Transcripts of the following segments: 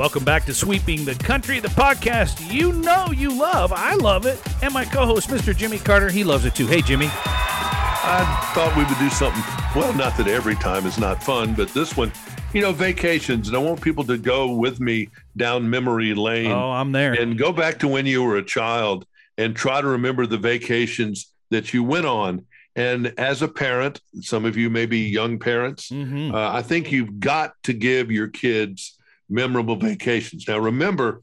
Welcome back to Sweeping the Country, the podcast you know you love. I love it. And my co host, Mr. Jimmy Carter, he loves it too. Hey, Jimmy. I thought we would do something. Well, not that every time is not fun, but this one, you know, vacations. And I want people to go with me down memory lane. Oh, I'm there. And go back to when you were a child and try to remember the vacations that you went on. And as a parent, some of you may be young parents, Mhm. uh, I think you've got to give your kids memorable vacations. Now, remember,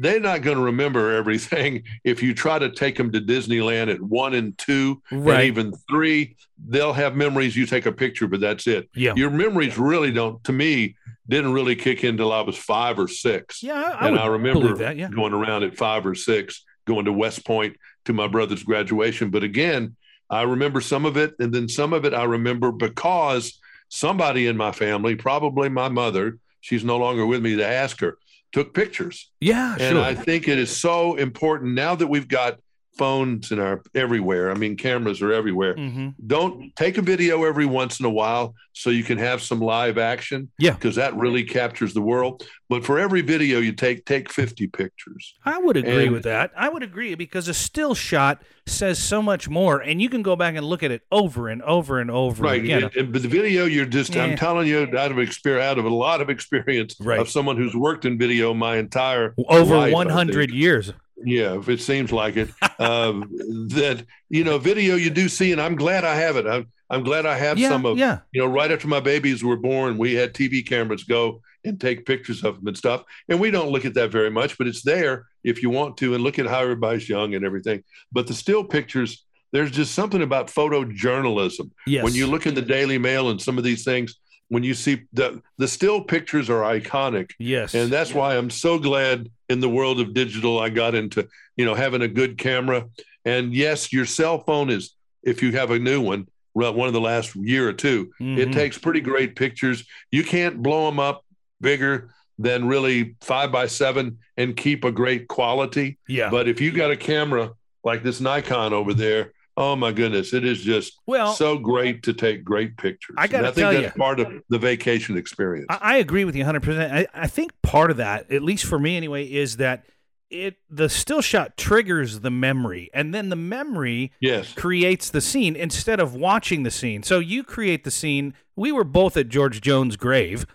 they're not going to remember everything. If you try to take them to Disneyland at one and two, Right. and even three, they'll have memories. You take a picture, but that's it. Yeah. Your memories really don't, to me, didn't really kick in until I was five or six. Yeah, I, I and would I remember that. Yeah. going around at five or six, going to West Point to my brother's graduation. But again, I remember some of it, and then some of it I remember because somebody in my family, probably my mother, she's no longer with me to ask her, took pictures. Yeah, And sure. I think it is so important now that we've got phones in our everywhere. I mean, cameras are everywhere. hmm Don't take a video every once in a while so you can have some live action. Yeah. Because that really captures the world. But for every video you take, take 50 pictures. I would agree And- with that. I would agree because a still shot says so much more, and you can go back and look at it over and over and over Right. again. But the video, you're just, Yeah. I'm telling you, out of experience, out of a lot of experience Right. of someone who's worked in video my entire over life, 100 years. Yeah, if it seems like it. uh, that you know, video you do see, and I'm glad I have it. I'm I'm glad I have Yeah, some of. yeah. You know, right after my babies were born, we had TV cameras go and take pictures of them and stuff. And we don't look at that very much, but it's there if you want to, and look at how everybody's young and everything. But the still pictures, there's just something about photojournalism. Yes. When you look in the Daily Mail and some of these things, when you see the the still pictures are iconic. yes. And that's why I'm so glad in the world of digital I got into, you know, having a good camera. And yes, your cell phone is if you have a new one, one of the last year or 2 it Mhm. takes pretty great pictures. You can't blow them up bigger than really five by seven and keep a great quality. yeah. But if you got a camera like this Nikon over there, oh my goodness, it is just well, so great to take great pictures. I gotta think tell that's you- part of the vacation experience. I, I agree with you 100%. I, I think part of that, at least for me anyway, is that it the still shot triggers the memory, and then the memory yes. creates the scene instead of watching the scene. So you create the scene. We were both at George Jones' grave.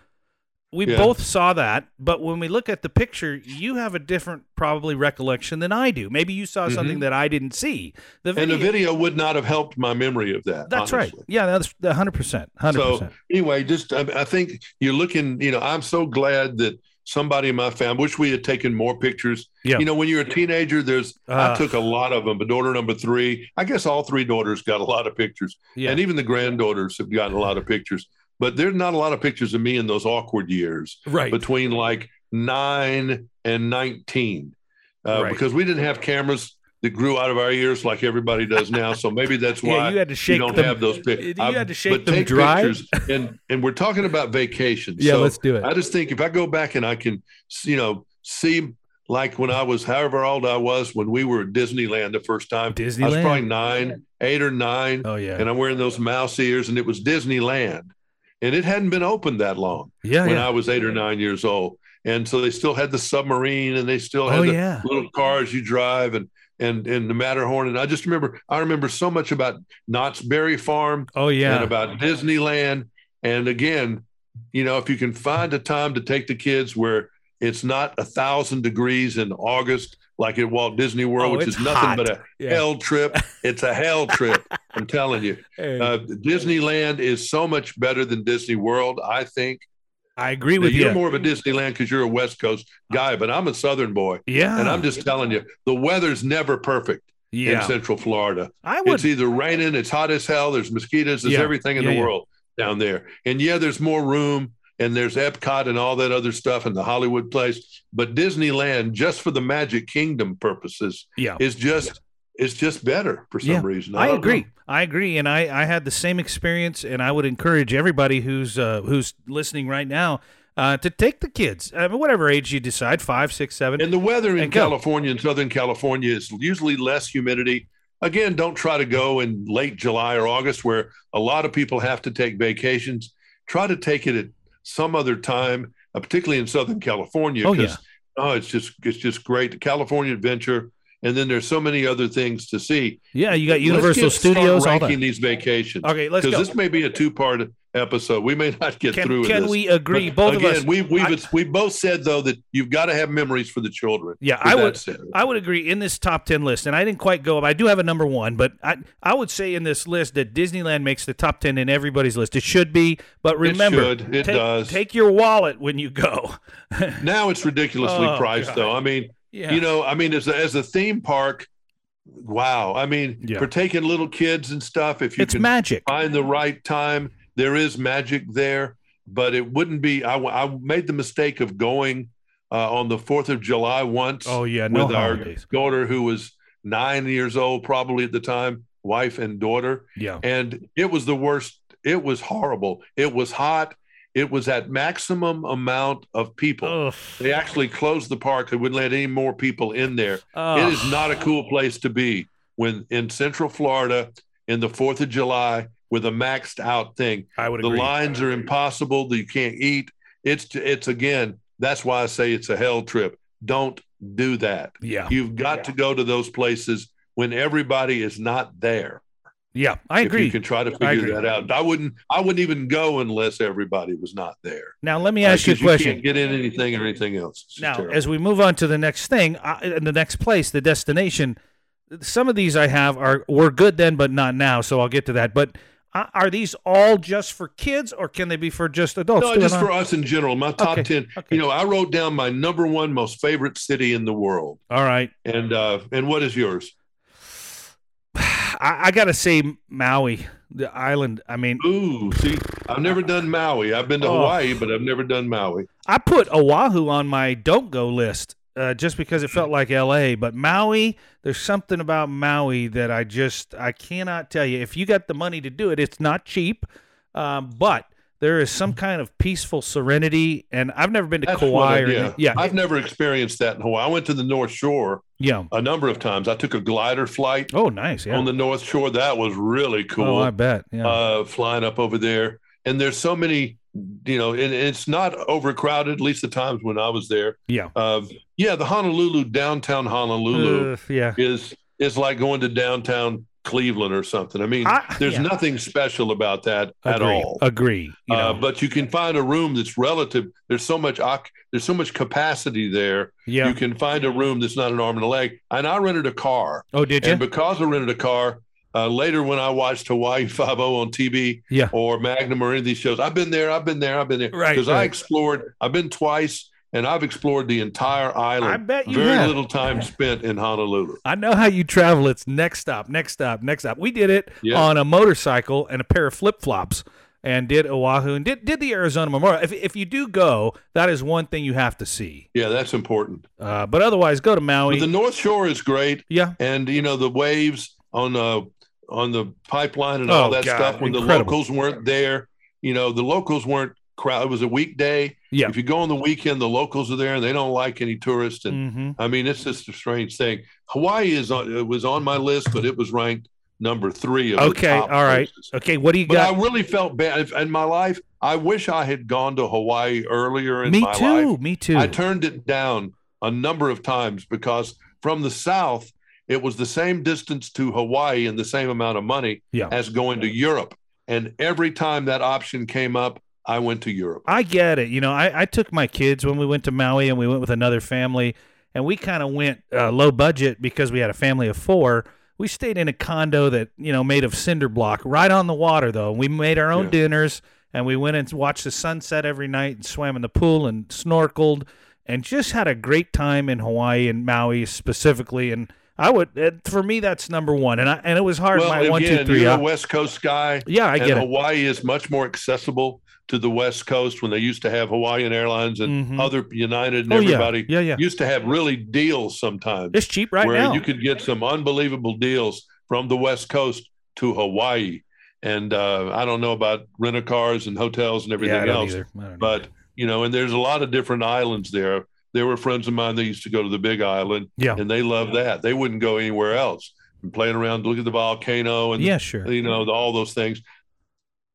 We Yeah. both saw that, but when we look at the picture, you have a different probably recollection than I do. Maybe you saw something that I didn't see. The Mm-hmm. And the video would not have helped my memory of that. That's honestly. right. Yeah, that's 100%. 100%. So anyway, just I, I think you're looking. You know, I'm so glad that somebody in my family. Wish we had taken more pictures. Yeah. You know, when you're a teenager, there's Ah. I took a lot of them. But daughter number three, I guess all three daughters got a lot of pictures, yeah. and even the granddaughters have gotten a lot of pictures. But there's not a lot of pictures of me in those awkward years right. between like nine and nineteen, uh, Right. because we didn't have cameras. That grew out of our ears like everybody does now. So maybe that's Yeah, why you had to shake don't them- have those pictures. you had to shake them take dry? and and we're talking about vacations. Yeah, so let's do it. I just think if I go back and I can, you know, see like when I was however old I was when we were at Disneyland the first time. Disneyland. I was probably nine, eight or nine, oh, yeah. and I'm wearing those mouse ears, and it was Disneyland, and it hadn't been open that long yeah, when yeah. I was eight or nine years old, and so they still had the submarine, and they still had Oh, the yeah. little cars you drive, and and and the Matterhorn, and I just remember I remember so much about Knott's Berry Farm Oh, yeah. and about Disneyland. And again, you know, if you can find a time to take the kids where it's not a thousand degrees in August, like at Walt Disney World, Oh, which is nothing hot. but a Yeah. hell trip. It's a hell trip. I'm telling you. Hey, Uh, Disneyland is so much better than Disney World, I think. I agree Now, with you're more of a Disneyland because you're a West Coast guy, but I'm a Southern boy. yeah. And I'm just telling you, the weather's never perfect in. Central Florida. I would. It's either raining, it's hot as hell, there's mosquitoes, there's Yeah. everything in Yeah, the yeah. world down there. And yeah, there's more room and there's Epcot and all that other stuff and the Hollywood place. But Disneyland, just for the Magic Kingdom purposes, yeah. is just is just better for some Yeah, reason. I don't agree. know. I agree, and I, I had the same experience, and I would encourage everybody who's uh, who's listening right now uh, to take the kids, I mean, whatever age you decide, five, six, seven. And the weather in. California and Southern California is usually less humidity. Again, don't try to go in late July or August where a lot of people have to take vacations. Try to take it at some other time uh, particularly in Southern California. Oh, yeah. oh, it's just it's just great. The California Adventure, and then there's so many other things to see. Yeah, you got Universal get- start Studios. All ranking that. these vacations. Okay, let's because this may be a two-part episode. We may not get Can, through can this. we agree? Both again, of us. we we've I- we both said though that you've got to have memories for the children. Yeah, I would. said. I would agree in this top ten list, and I didn't quite go. Up. I do have a number one, but I I would say in this list that Disneyland makes the top ten in everybody's list. It should be, but remember, should. It take, does. take your wallet when you go. Now it's ridiculously Oh, priced God. though. I mean, yeah, you know, I mean, as a, as a theme park, wow. I mean, Yeah. for taking little kids and stuff, if you it's can magic. find the right time, there is magic there. But it wouldn't be. I, I made the mistake of going uh, on the Fourth of July once. Oh yeah, no with our daughter who was nine years old, probably at the time, wife and daughter. Yeah, And it was the worst. It was horrible. It was hot. It was at maximum amount of people. Ugh. They actually closed the park. They wouldn't let any more people in there. Ugh. It is not a cool place to be when in Central Florida in the 4th of July with a maxed out thing. I would The agree. lines are impossible. That You can't eat. It's it's again, that's why I say it's a hell trip. Don't do that. yeah, You've got to go to those places when everybody is not there. yeah, I If agree. you can try to figure that out. I wouldn't I wouldn't even go unless everybody was not there. now let me ask you a question. can't get in anything or anything else. Now, terrible. as we move on to the next thing, uh, in the next place, the destination, some of these I have are were good then, but not now. So I'll get to that. But uh, are these all just for kids, or can they be for just adults? No, just for us in general. My top Okay, ten. okay. You know, I wrote down my number one most favorite city in the world, all right. and uh, and what is yours? I, I got to say Maui, the island. I mean, Ooh, see, I've never done Maui. I've been to Oh. Hawaii, but I've never done Maui. I put Oahu on my don't go list uh, just because it felt like L.A. But Maui, there's something about Maui that I just I cannot tell you. If you got the money to do it, it's not cheap, um, but there is some kind of peaceful serenity. And I've never been to That's Kauai I, or yeah. yeah, I've never experienced that in Hawaii. I went to the North Shore yeah. a number of times. I took a glider flight Oh, nice. Yeah. on the North Shore. That was really cool. Oh, I bet. Yeah. uh, flying up over there. And there's so many, you know, and it's not overcrowded. At least the times when I was there. yeah. Uh, yeah, the Honolulu downtown Honolulu Uh, yeah. is is like going to downtown Cleveland or something. I mean, I- there's yeah. nothing special about that at all. Agree. You Uh, know. but you can find a room that's relative. There's so much there's so much capacity there. yeah. You can find a room that's not an arm and a leg. And I rented a car, oh, did you? and because I rented a car, uh, later when I watched Hawaii Five O on TV Yeah. or Magnum or any of these shows, I've been there, I've been there, I've been there. Right, Because I explored. I've been twice, and I've explored the entire island. I bet you Very have. little time spent in Honolulu. I know how you travel. It's next stop, next stop, next stop. We did it Yeah. on a motorcycle and a pair of flip flops, and did Oahu and did did the Arizona Memorial. If if you do go, that is one thing you have to see. Yeah, that's important. Uh, but otherwise, go to Maui. But the North Shore is great, yeah, and you know the waves on the on the pipeline and all Oh, that God, stuff. When incredible. the locals weren't there, you know the locals weren't crowd. It was a weekday. yeah. If you go on the weekend, the locals are there, and they don't like any tourists. And hmm I mean, it's just a strange thing. Hawaii is on, it was on my list, but it was ranked number three. Of the Okay, all right. places. Okay, what do you But got? I really felt bad in my life. I wish I had gone to Hawaii earlier in me my too. life. Me too. I turned it down a number of times because from the south, it was the same distance to Hawaii and the same amount of money Yeah. as going to Europe. And every time that option came up, I went to Europe. I get it. You know, I, I took my kids when we went to Maui and we went with another family and we kind of went uh, low budget because we had a family of four. We stayed in a condo that, you know, made of cinder block right on the water, though. We made our own Yeah. dinners and we went and watched the sunset every night and swam in the pool and snorkeled and just had a great time in Hawaii and Maui specifically. And I would, uh, for me, that's number one. And I, and it was hard. Well, my again, one, two, three. you're I- a West Coast guy. yeah, I get it. Hawaii is much more accessible to the West Coast when they used to have Hawaiian Airlines and Mhm. other United and Oh, everybody Yeah, yeah. used to have really deals sometimes It's cheap right where now. you could get some unbelievable deals from the West Coast to Hawaii. And uh, I don't know about rent a cars and hotels and everything yeah, else, either. But you know, and there's a lot of different islands there. There were friends of mine that used to go to the Big Island, Yeah. and they loved that. They wouldn't go anywhere else. And playing around, look at the volcano, and yeah, sure. you know the, all those things.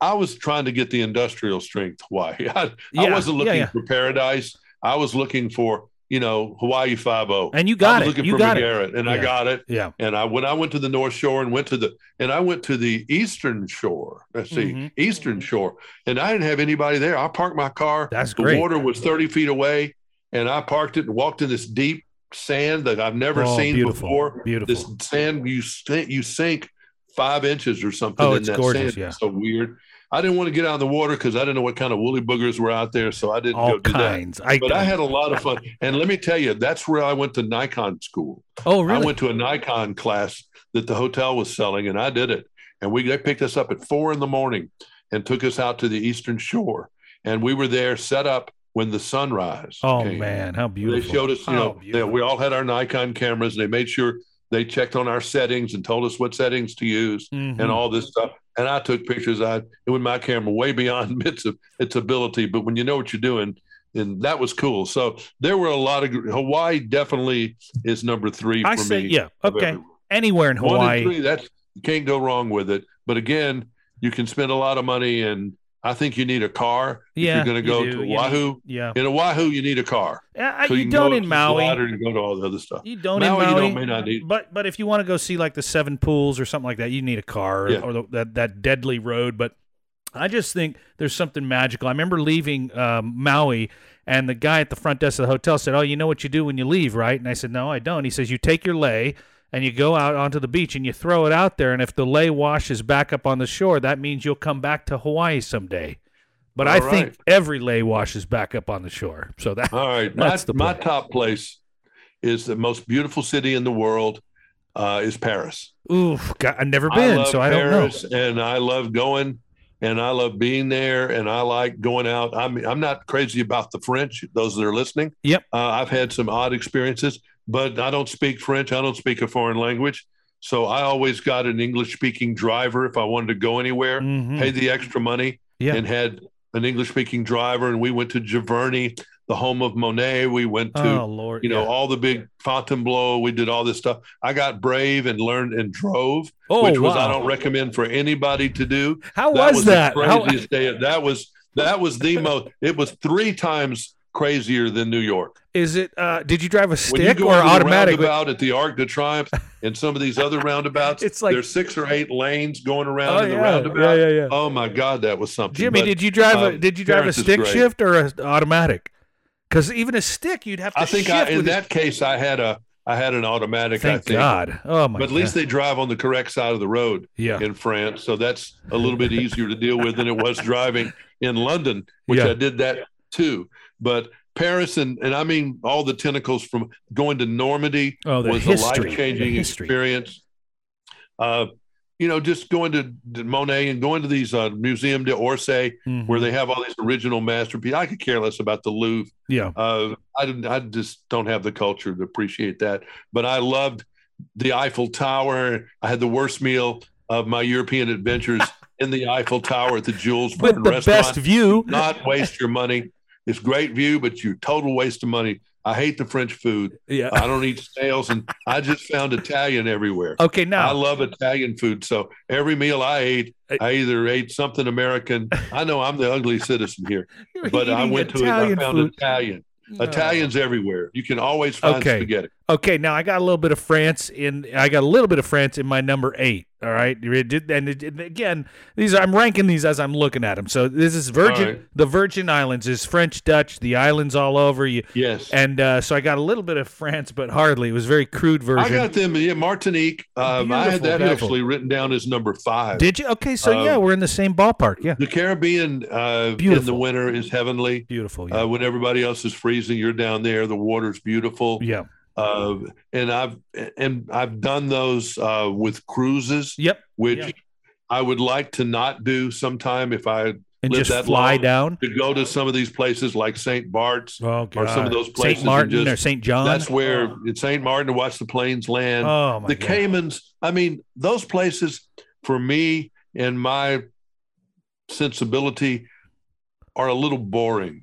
I was trying to get the industrial strength Hawaii. I, I wasn't looking yeah. for paradise. I was looking for you know Hawaii Five O. And you I got was it. looking You for got it. McGarrett, and I got it. Yeah. And I when I went to the North Shore and went to the and I went to the Eastern Shore. Let's see, Mhm. Eastern Shore, and I didn't have anybody there. I parked my car. That's the great. water was thirty feet away, and I parked it and walked in this deep sand that I've never Oh, seen beautiful. before. Beautiful. This sand you sink, you sink five inches or something. Oh, in it's that gorgeous, sand. yeah. It's so weird. I didn't want to get out of the water because I didn't know what kind of woolly boogers were out there, so I didn't All go do that. kinds. I, But I had a lot of fun, and let me tell you, that's where I went to Nikon school. oh, really? I went to a Nikon class that the hotel was selling, and I did it. And we they picked us up at four in the morning and took us out to the Eastern Shore, and we were there set up when the sunrise. oh, came. man. How beautiful. They showed us, you know, they, we all had our Nikon cameras, and they made sure they checked on our settings and told us what settings to use Mhm. and all this stuff. And I took pictures. I with my camera way beyond its its ability, but when you know what you're doing, and that was cool. So there were a lot of Hawaii. Definitely is number three I for say, me. yeah. Okay. everywhere. Anywhere in One Hawaii. and three. That's you can't go wrong with it. But again, you can spend a lot of money, and I think you need a car. if Yeah, you're going to go to You need- Oahu. Yeah. In Oahu, you need a car. Uh, So you, can don't in Maui. And go to all the other stuff. You don't Maui, in you Maui. don't may not need. But but if you want to go see like the seven pools or something like that, you need a car or, Yeah. or the, that that deadly road. But I just think there's something magical. I remember leaving um, Maui, and the guy at the front desk of the hotel said, "Oh, you know what you do when you leave, right?" And I said, "No, I don't." He says, "You take your lei." And you go out onto the beach and you throw it out there, and if the lay washes back up on the shore, that means you'll come back to Hawaii someday. But I All think every lay washes back up on the shore. So that All right, my, That's the my top place is the most beautiful city in the world. Uh, is Paris. oof, God, I've never been, love so I don't know. Paris, and I love going, and I love being there, and I like going out. I'm I'm not crazy about the French. Those that are listening, Yep. uh, I've had some odd experiences, but I don't speak French. I don't speak a foreign language, so I always got an English speaking driver if I wanted to go anywhere. Mhm. Paid the extra money, Yeah. and had an English speaking driver, and we went to Giverny, the home of Monet. We went to oh Lord, you know yeah. all the big Fontainebleau. We did all this stuff. I got brave and learned and drove, oh which was wow. I don't recommend for anybody to do. How was, that? The How- craziest day. That was that was the most. It was three times crazier than New York. is it? Uh, did you drive a stick or automatic? roundabout at the Arc de Triomphe and some of these other roundabouts, It's like- there's six or eight lanes going around Oh in the yeah, roundabout. yeah, yeah, yeah. Oh my God, that was something. Jimmy, But did you drive a um, did you drive a stick shift or a automatic? Because even a stick, you'd have to I think I, in that case I had a I had an automatic. I Thank think. God. Oh my. But at least they drive on the correct side of the road. yeah. in France. So that's a little bit easier to deal with than it was driving in London, which Yeah. I did that too. But Paris and and I mean all the tentacles from going to Normandy Oh, was history. a life changing experience. Uh, you know, just going to to Monet and going to these uh, Museum d'Orsay Mhm. where they have all these original masterpieces. I could care less about the Louvre. yeah. Uh, I didn't. I just don't have the culture to appreciate that. But I loved the Eiffel Tower. I had the worst meal of my European adventures in the Eiffel Tower at the Jules With the restaurant. best view. Not waste your money. It's great view, but you total waste of money. I hate the French food. Yeah. I don't eat snails, and I just found Italian everywhere. Okay. Now I love Italian food. So every meal I ate, I either ate something American. I know I'm the ugly citizen here, but I went to it. Italian I found food. Italian. No. Italians everywhere. You can always find Okay. spaghetti. Okay, now I got a little bit of France in. I got a little bit of France in my number eight. All right, did- and, it- and again, these are, I'm ranking these as I'm looking at them. So this is Virgin, right. the Virgin Islands is French, Dutch, the islands all over you, Yes. and uh, so I got a little bit of France, but hardly. It was very crude version. I got them. Yeah, Martinique. Um, I had that beautiful. actually written down as number five. Did you? Okay, so Um, yeah, we're in the same ballpark. Yeah, the Caribbean uh, in the winter is heavenly. beautiful. Yeah, Uh, when everybody else is freezing, you're down there. The water's beautiful. yeah. Uh, and I've and I've done those uh, with cruises, Yep. which Yeah. I would like to not do sometime if I And live just that fly long. down. to go to some of these places like St. Bart's. Oh, Or some of those places Saint Martin just- or Saint John. That's where in St. Martin to watch the planes land. Oh my the God. Caymans, I mean, those places for me and my sensibility are a little boring.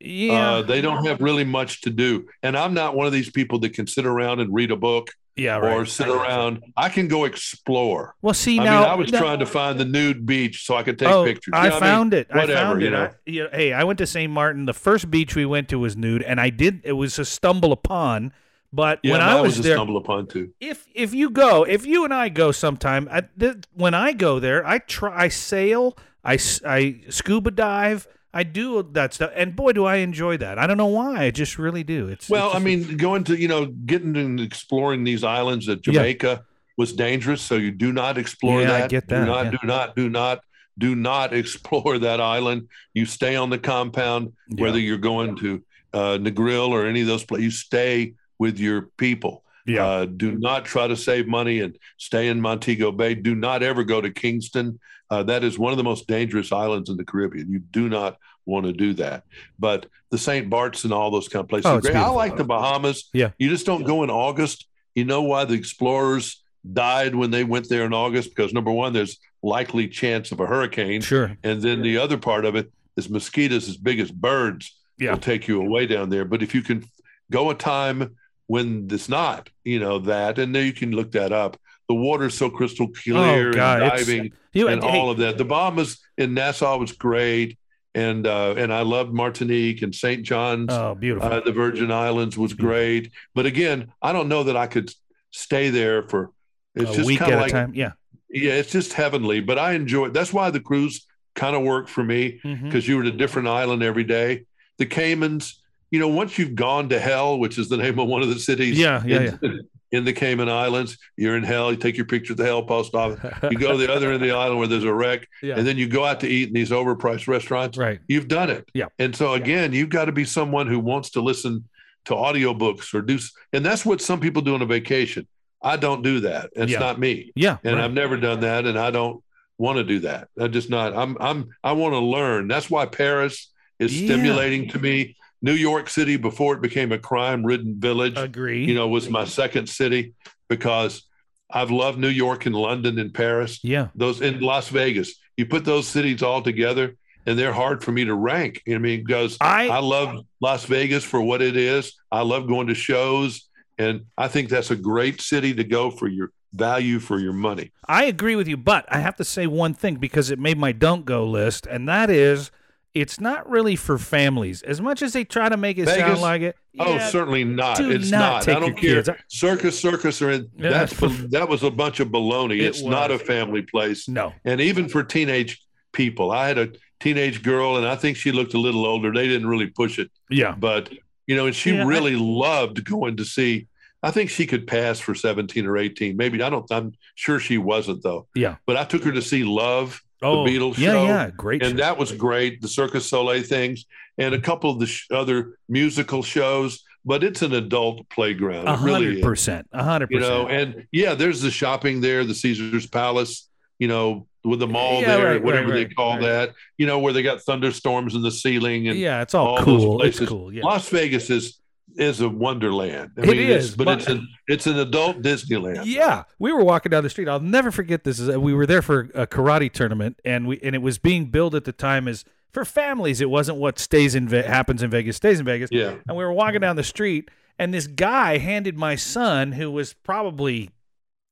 Yeah. Uh, they don't have really much to do. And I'm not one of these people that can sit around and read a book Yeah, right. or sit around. I can go explore. Well, see I now mean, I was now- trying to find the nude beach so I could take oh, pictures. I You what found it. I whatever, found you it. know. I, you know, hey, I went to St. Martin. The first beach we went to was nude, and I did. It was a stumble upon. But Yeah, when I was, a there, stumble upon too. if if you go, if you and I go sometime, I, th- when I go there, I try, I sail, I, I scuba dive, I do that stuff, and boy, do I enjoy that. I don't know why, I just really do. It's Well, it's I mean, going to you know, getting and exploring these islands at Yeah. Jamaica was dangerous, so you do not explore Yeah, I that. get that, Do not, yeah. do not, do not, do not explore that island. You stay on the compound, Yeah. whether you're going to uh, Negril or any of those places. You stay with your people. yeah, Uh, do not try to save money and stay in Montego Bay. Do not ever go to Kingston. Uh, that is one of the most dangerous islands in the Caribbean. You do not want to do that. But the St. Bart's and all those kind of places. Oh, great. I like the Bahamas. Yeah. You just don't go in August. You know why the explorers died when they went there in August? Because number one, there's likely chance of a hurricane. sure, And then the other part of it is mosquitoes as big as birds Yeah. will take you away down there. But if you can go a time when it's not, you know, that, and then you can look that up. The water's so crystal clear Oh, God, and diving you and hey, all of that. The Bahamas in Nassau was great. And uh, and I loved Martinique and St. John's. Oh, beautiful. Uh, the Virgin Islands was great. But again, I don't know that I could stay there for it's a just week kind at of a like time. Yeah. yeah, it's just heavenly. But I enjoy it. That's why the cruise kind of worked for me because you were at a different island every day. The Caymans, you know, once you've gone to hell, which is the name of one of the cities Yeah, yeah, in, in the Cayman Islands, you're in hell. You take your picture at the hell post office. You go to the other end of the island where there's a wreck, yeah. and then you go out to eat in these overpriced restaurants. right. You've done it. Yeah. And so again, you've got to be someone who wants to listen to audiobooks or do, and that's what some people do on a vacation. I don't do that. It's Yeah. not me Yeah. and right. I've never done that, and I don't want to do that. I just not. I'm. I'm. I want to learn. That's why Paris is Yeah. stimulating to me. New York City, before it became a crime-ridden village, agree. you know, was my second city because I've loved New York and London and Paris. yeah. Those in Las Vegas, you put those cities all together, and they're hard for me to rank. I mean, because I I love Las Vegas for what it is. I love going to shows, and I think that's a great city to go for your value for your money. I agree with you, but I have to say one thing because it made my don't go list, and that is it's not really for families as much as they try to make it sound like it. oh, certainly not. It's not not. I don't care. kids. Circus, circus, or in, Yeah, that's that was a bunch of baloney. It It's not a family place, No. and even for teenage people. I had a teenage girl, and I think she looked a little older. They didn't really push it, Yeah. but you know, and she Yeah, I- really loved going to see. I think she could pass for 17 or 18. Maybe I don't. I'm sure she wasn't though. Yeah. But I took her to see Love, Oh, Beatles yeah, show, yeah, great. and show. that was great. The Circus Soleil things, and a mm-hmm. couple of the sh- other musical shows. But it's an adult playground. A hundred percent. a hundred You know, percent. and yeah, there's the shopping there, the Caesar's Palace. You know, with the mall Yeah, there, right, whatever right, they call that. You know, where they got thunderstorms in the ceiling and Yeah, it's all, all those cool. It's places. cool. Yeah. Las Vegas is is a wonderland. I It mean, it's, but, but- it's an it's an adult Disneyland. Yeah, we were walking down the street. I'll never forget this. We were there for a karate tournament, and we and it was being billed at the time as for families. It wasn't what stays in happens in Vegas stays in Vegas. Yeah. And we were walking down the street, and this guy handed my son, who was probably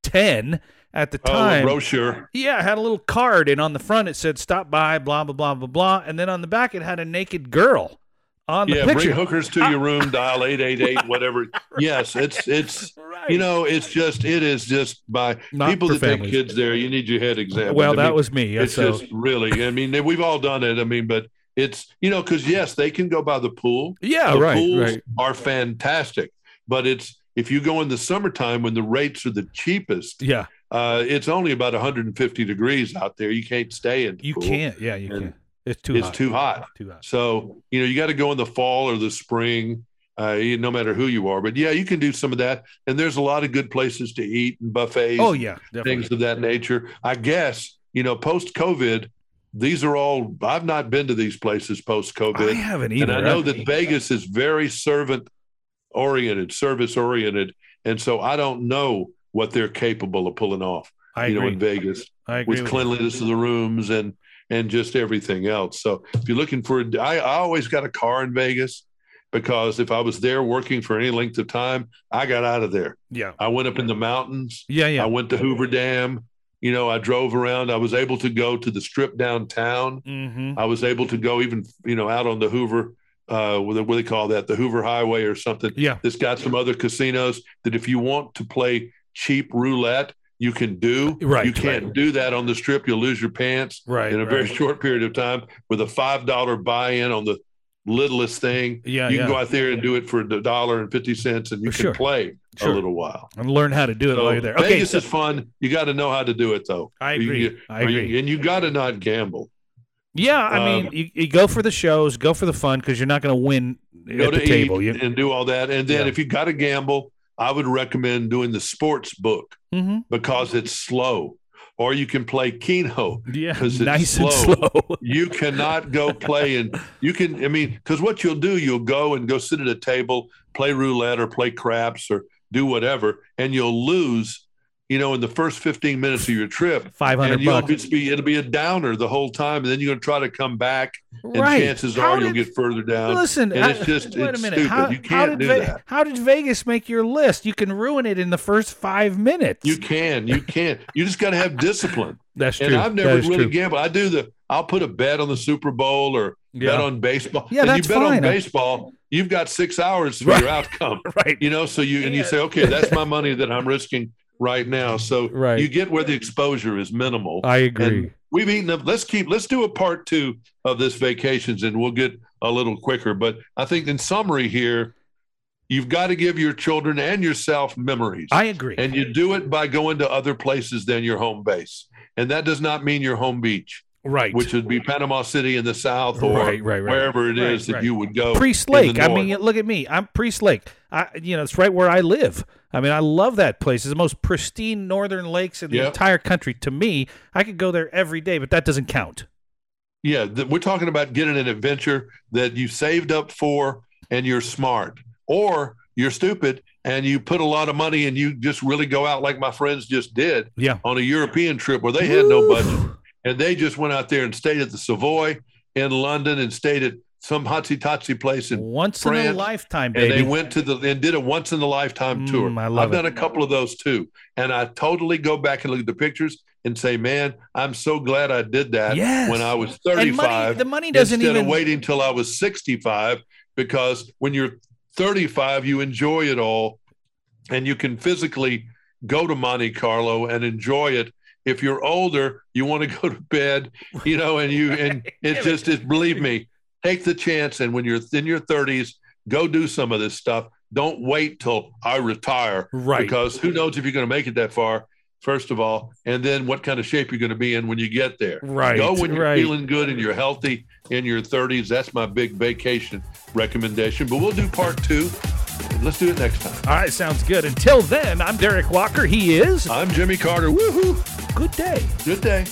ten at the Oh, a time. brochure. yeah, had a little card, and on the front it said "Stop by," blah blah blah blah blah, and then on the back it had a naked girl on the Yeah, picture. bring hookers to your room. Dial eight eight eight. Whatever. Yes, it's it's Right. you know it's just it is just by Not people that take kids there. You need your head examined. well, I that mean, was me. it's so just really. I mean, we've all done it. I mean, but it's you know because yes, they can go by the pool. yeah, the right, pools right. are fantastic, but it's if you go in the summertime when the rates are the cheapest, Yeah, uh, it's only about 150 degrees out there. You can't stay in. The you pool. can't. Yeah, you And can't. It's too It's hot. too hot. Too hot. So you know you got to go in the fall or the spring, uh, no matter who you are. But yeah, you can do some of that, and there's a lot of good places to eat and buffets. Oh yeah, things of that nature. I guess you know post COVID, these are all. I've not been to these places post COVID. I haven't either. and. I know that Vegas is very servant oriented, service oriented, and so I don't know what they're capable of pulling off. I you know, in Vegas I agree with with you. cleanliness of the rooms and and just everything else. So if you're looking for, I, I always got a car in Vegas, because if I was there working for any length of time, I got out of there. Yeah. I went up in the mountains. Yeah. Yeah. I went to Hoover Dam. You know, I drove around. I was able to go to the strip downtown. mm-hmm. I was able to go even, you know, out on the Hoover, uh, what do what do they call that? The Hoover Highway or something. Yeah. That's got some other casinos that if you want to play cheap roulette, you can do. Right, You can't right. do that on the strip. You'll lose your pants Right. in a very short period of time with a five dollar buy in on the littlest thing. Yeah. you yeah. can go out there and do it for a dollar and fifty cents, and you can play Sure. a little while. and learn how to do it So while you're there. Okay. Vegas so- is fun. You got to know how to do it, though. I agree. you- I agree. and you got to not gamble. yeah. I mean, um, you, you go for the shows, go for the fun because you're not going to win at the table. You, and do all that, and then Yeah. if you got to gamble, I would recommend doing the sports book Mhm. because it's slow, or you can play Keno. Yeah. 'Cause it's Nice slow. slow. You cannot go play and you can. I mean, because what you'll do, you'll go and go sit at a table, play roulette or play craps or do whatever, and you'll lose. You know, in the first fifteen minutes of your trip, Five hundred and you'll bucks. just be it'll be a downer the whole time, and then you're going to try to come back, and Right. chances How are you'll get further down. Listen, and I- it's just wait it's a minute. stupid. How, you can't did do Ve- that. How did Vegas make your list? You can ruin it in the first five minutes. You can, you can. You just got to have discipline. That's true. And I've never really true. gambled. I do the. I'll put a bet on the Super Bowl or bet on baseball. Yeah, and that's you bet fine. on baseball. You've got six hours for Right. your outcome. Right. You know, so you and you say, okay, that's my money that I'm risking right now. So Right. you get where the exposure is minimal. I agree. And we've eaten up. Let's keep. Let's do a part two of this vacations, and we'll get a little quicker. But I think in summary here, you've got to give your children and yourself memories. I agree. And you do it by going to other places than your home base. And that does not mean your home beach, right. which would be Panama City in the south or Right, right, right. wherever it is that you would go. Priest Lake. I mean, look at me. I'm Priest Lake. I, you know, it's right where I live. I mean, I love that place. It's the most pristine northern lakes in the Yep. entire country. To me, I could go there every day, but that doesn't count. Yeah, th- we're talking about getting an adventure that you saved up for and you're smart, or you're stupid and you put a lot of money and you just really go out like my friends just did Yeah. on a European trip where they had no budget and they just went out there and stayed at the Savoy in London and stayed at some hotsy totsy place in Once in a France, lifetime, and they went to the and did a once in a lifetime tour. Mm, I love I've it. done a couple of those too, and I totally go back and look at the pictures and say, "Man, I'm so glad I did that Yes. when I was 35." money, the money doesn't instead even. of waiting till I was 65, because when you're 35, you enjoy it all, and you can physically go to Monte Carlo and enjoy it. If you're older, you want to go to bed, you know, and you and it's just it's believe me, take the chance. And when you're in your 30s, go do some of this stuff. Don't wait till I retire, Right. Because who knows if you're going to make it that far. First of all, and then what kind of shape you're going to be in when you get there. Right. Go when you're right. feeling good and you're healthy in your 30s. That's my big vacation recommendation. But we'll do part two. Let's do it next time. All right, sounds good. Until then, I'm Derik Walker. He is. I'm Jimmy Carter. Woohoo! Good day. Good day.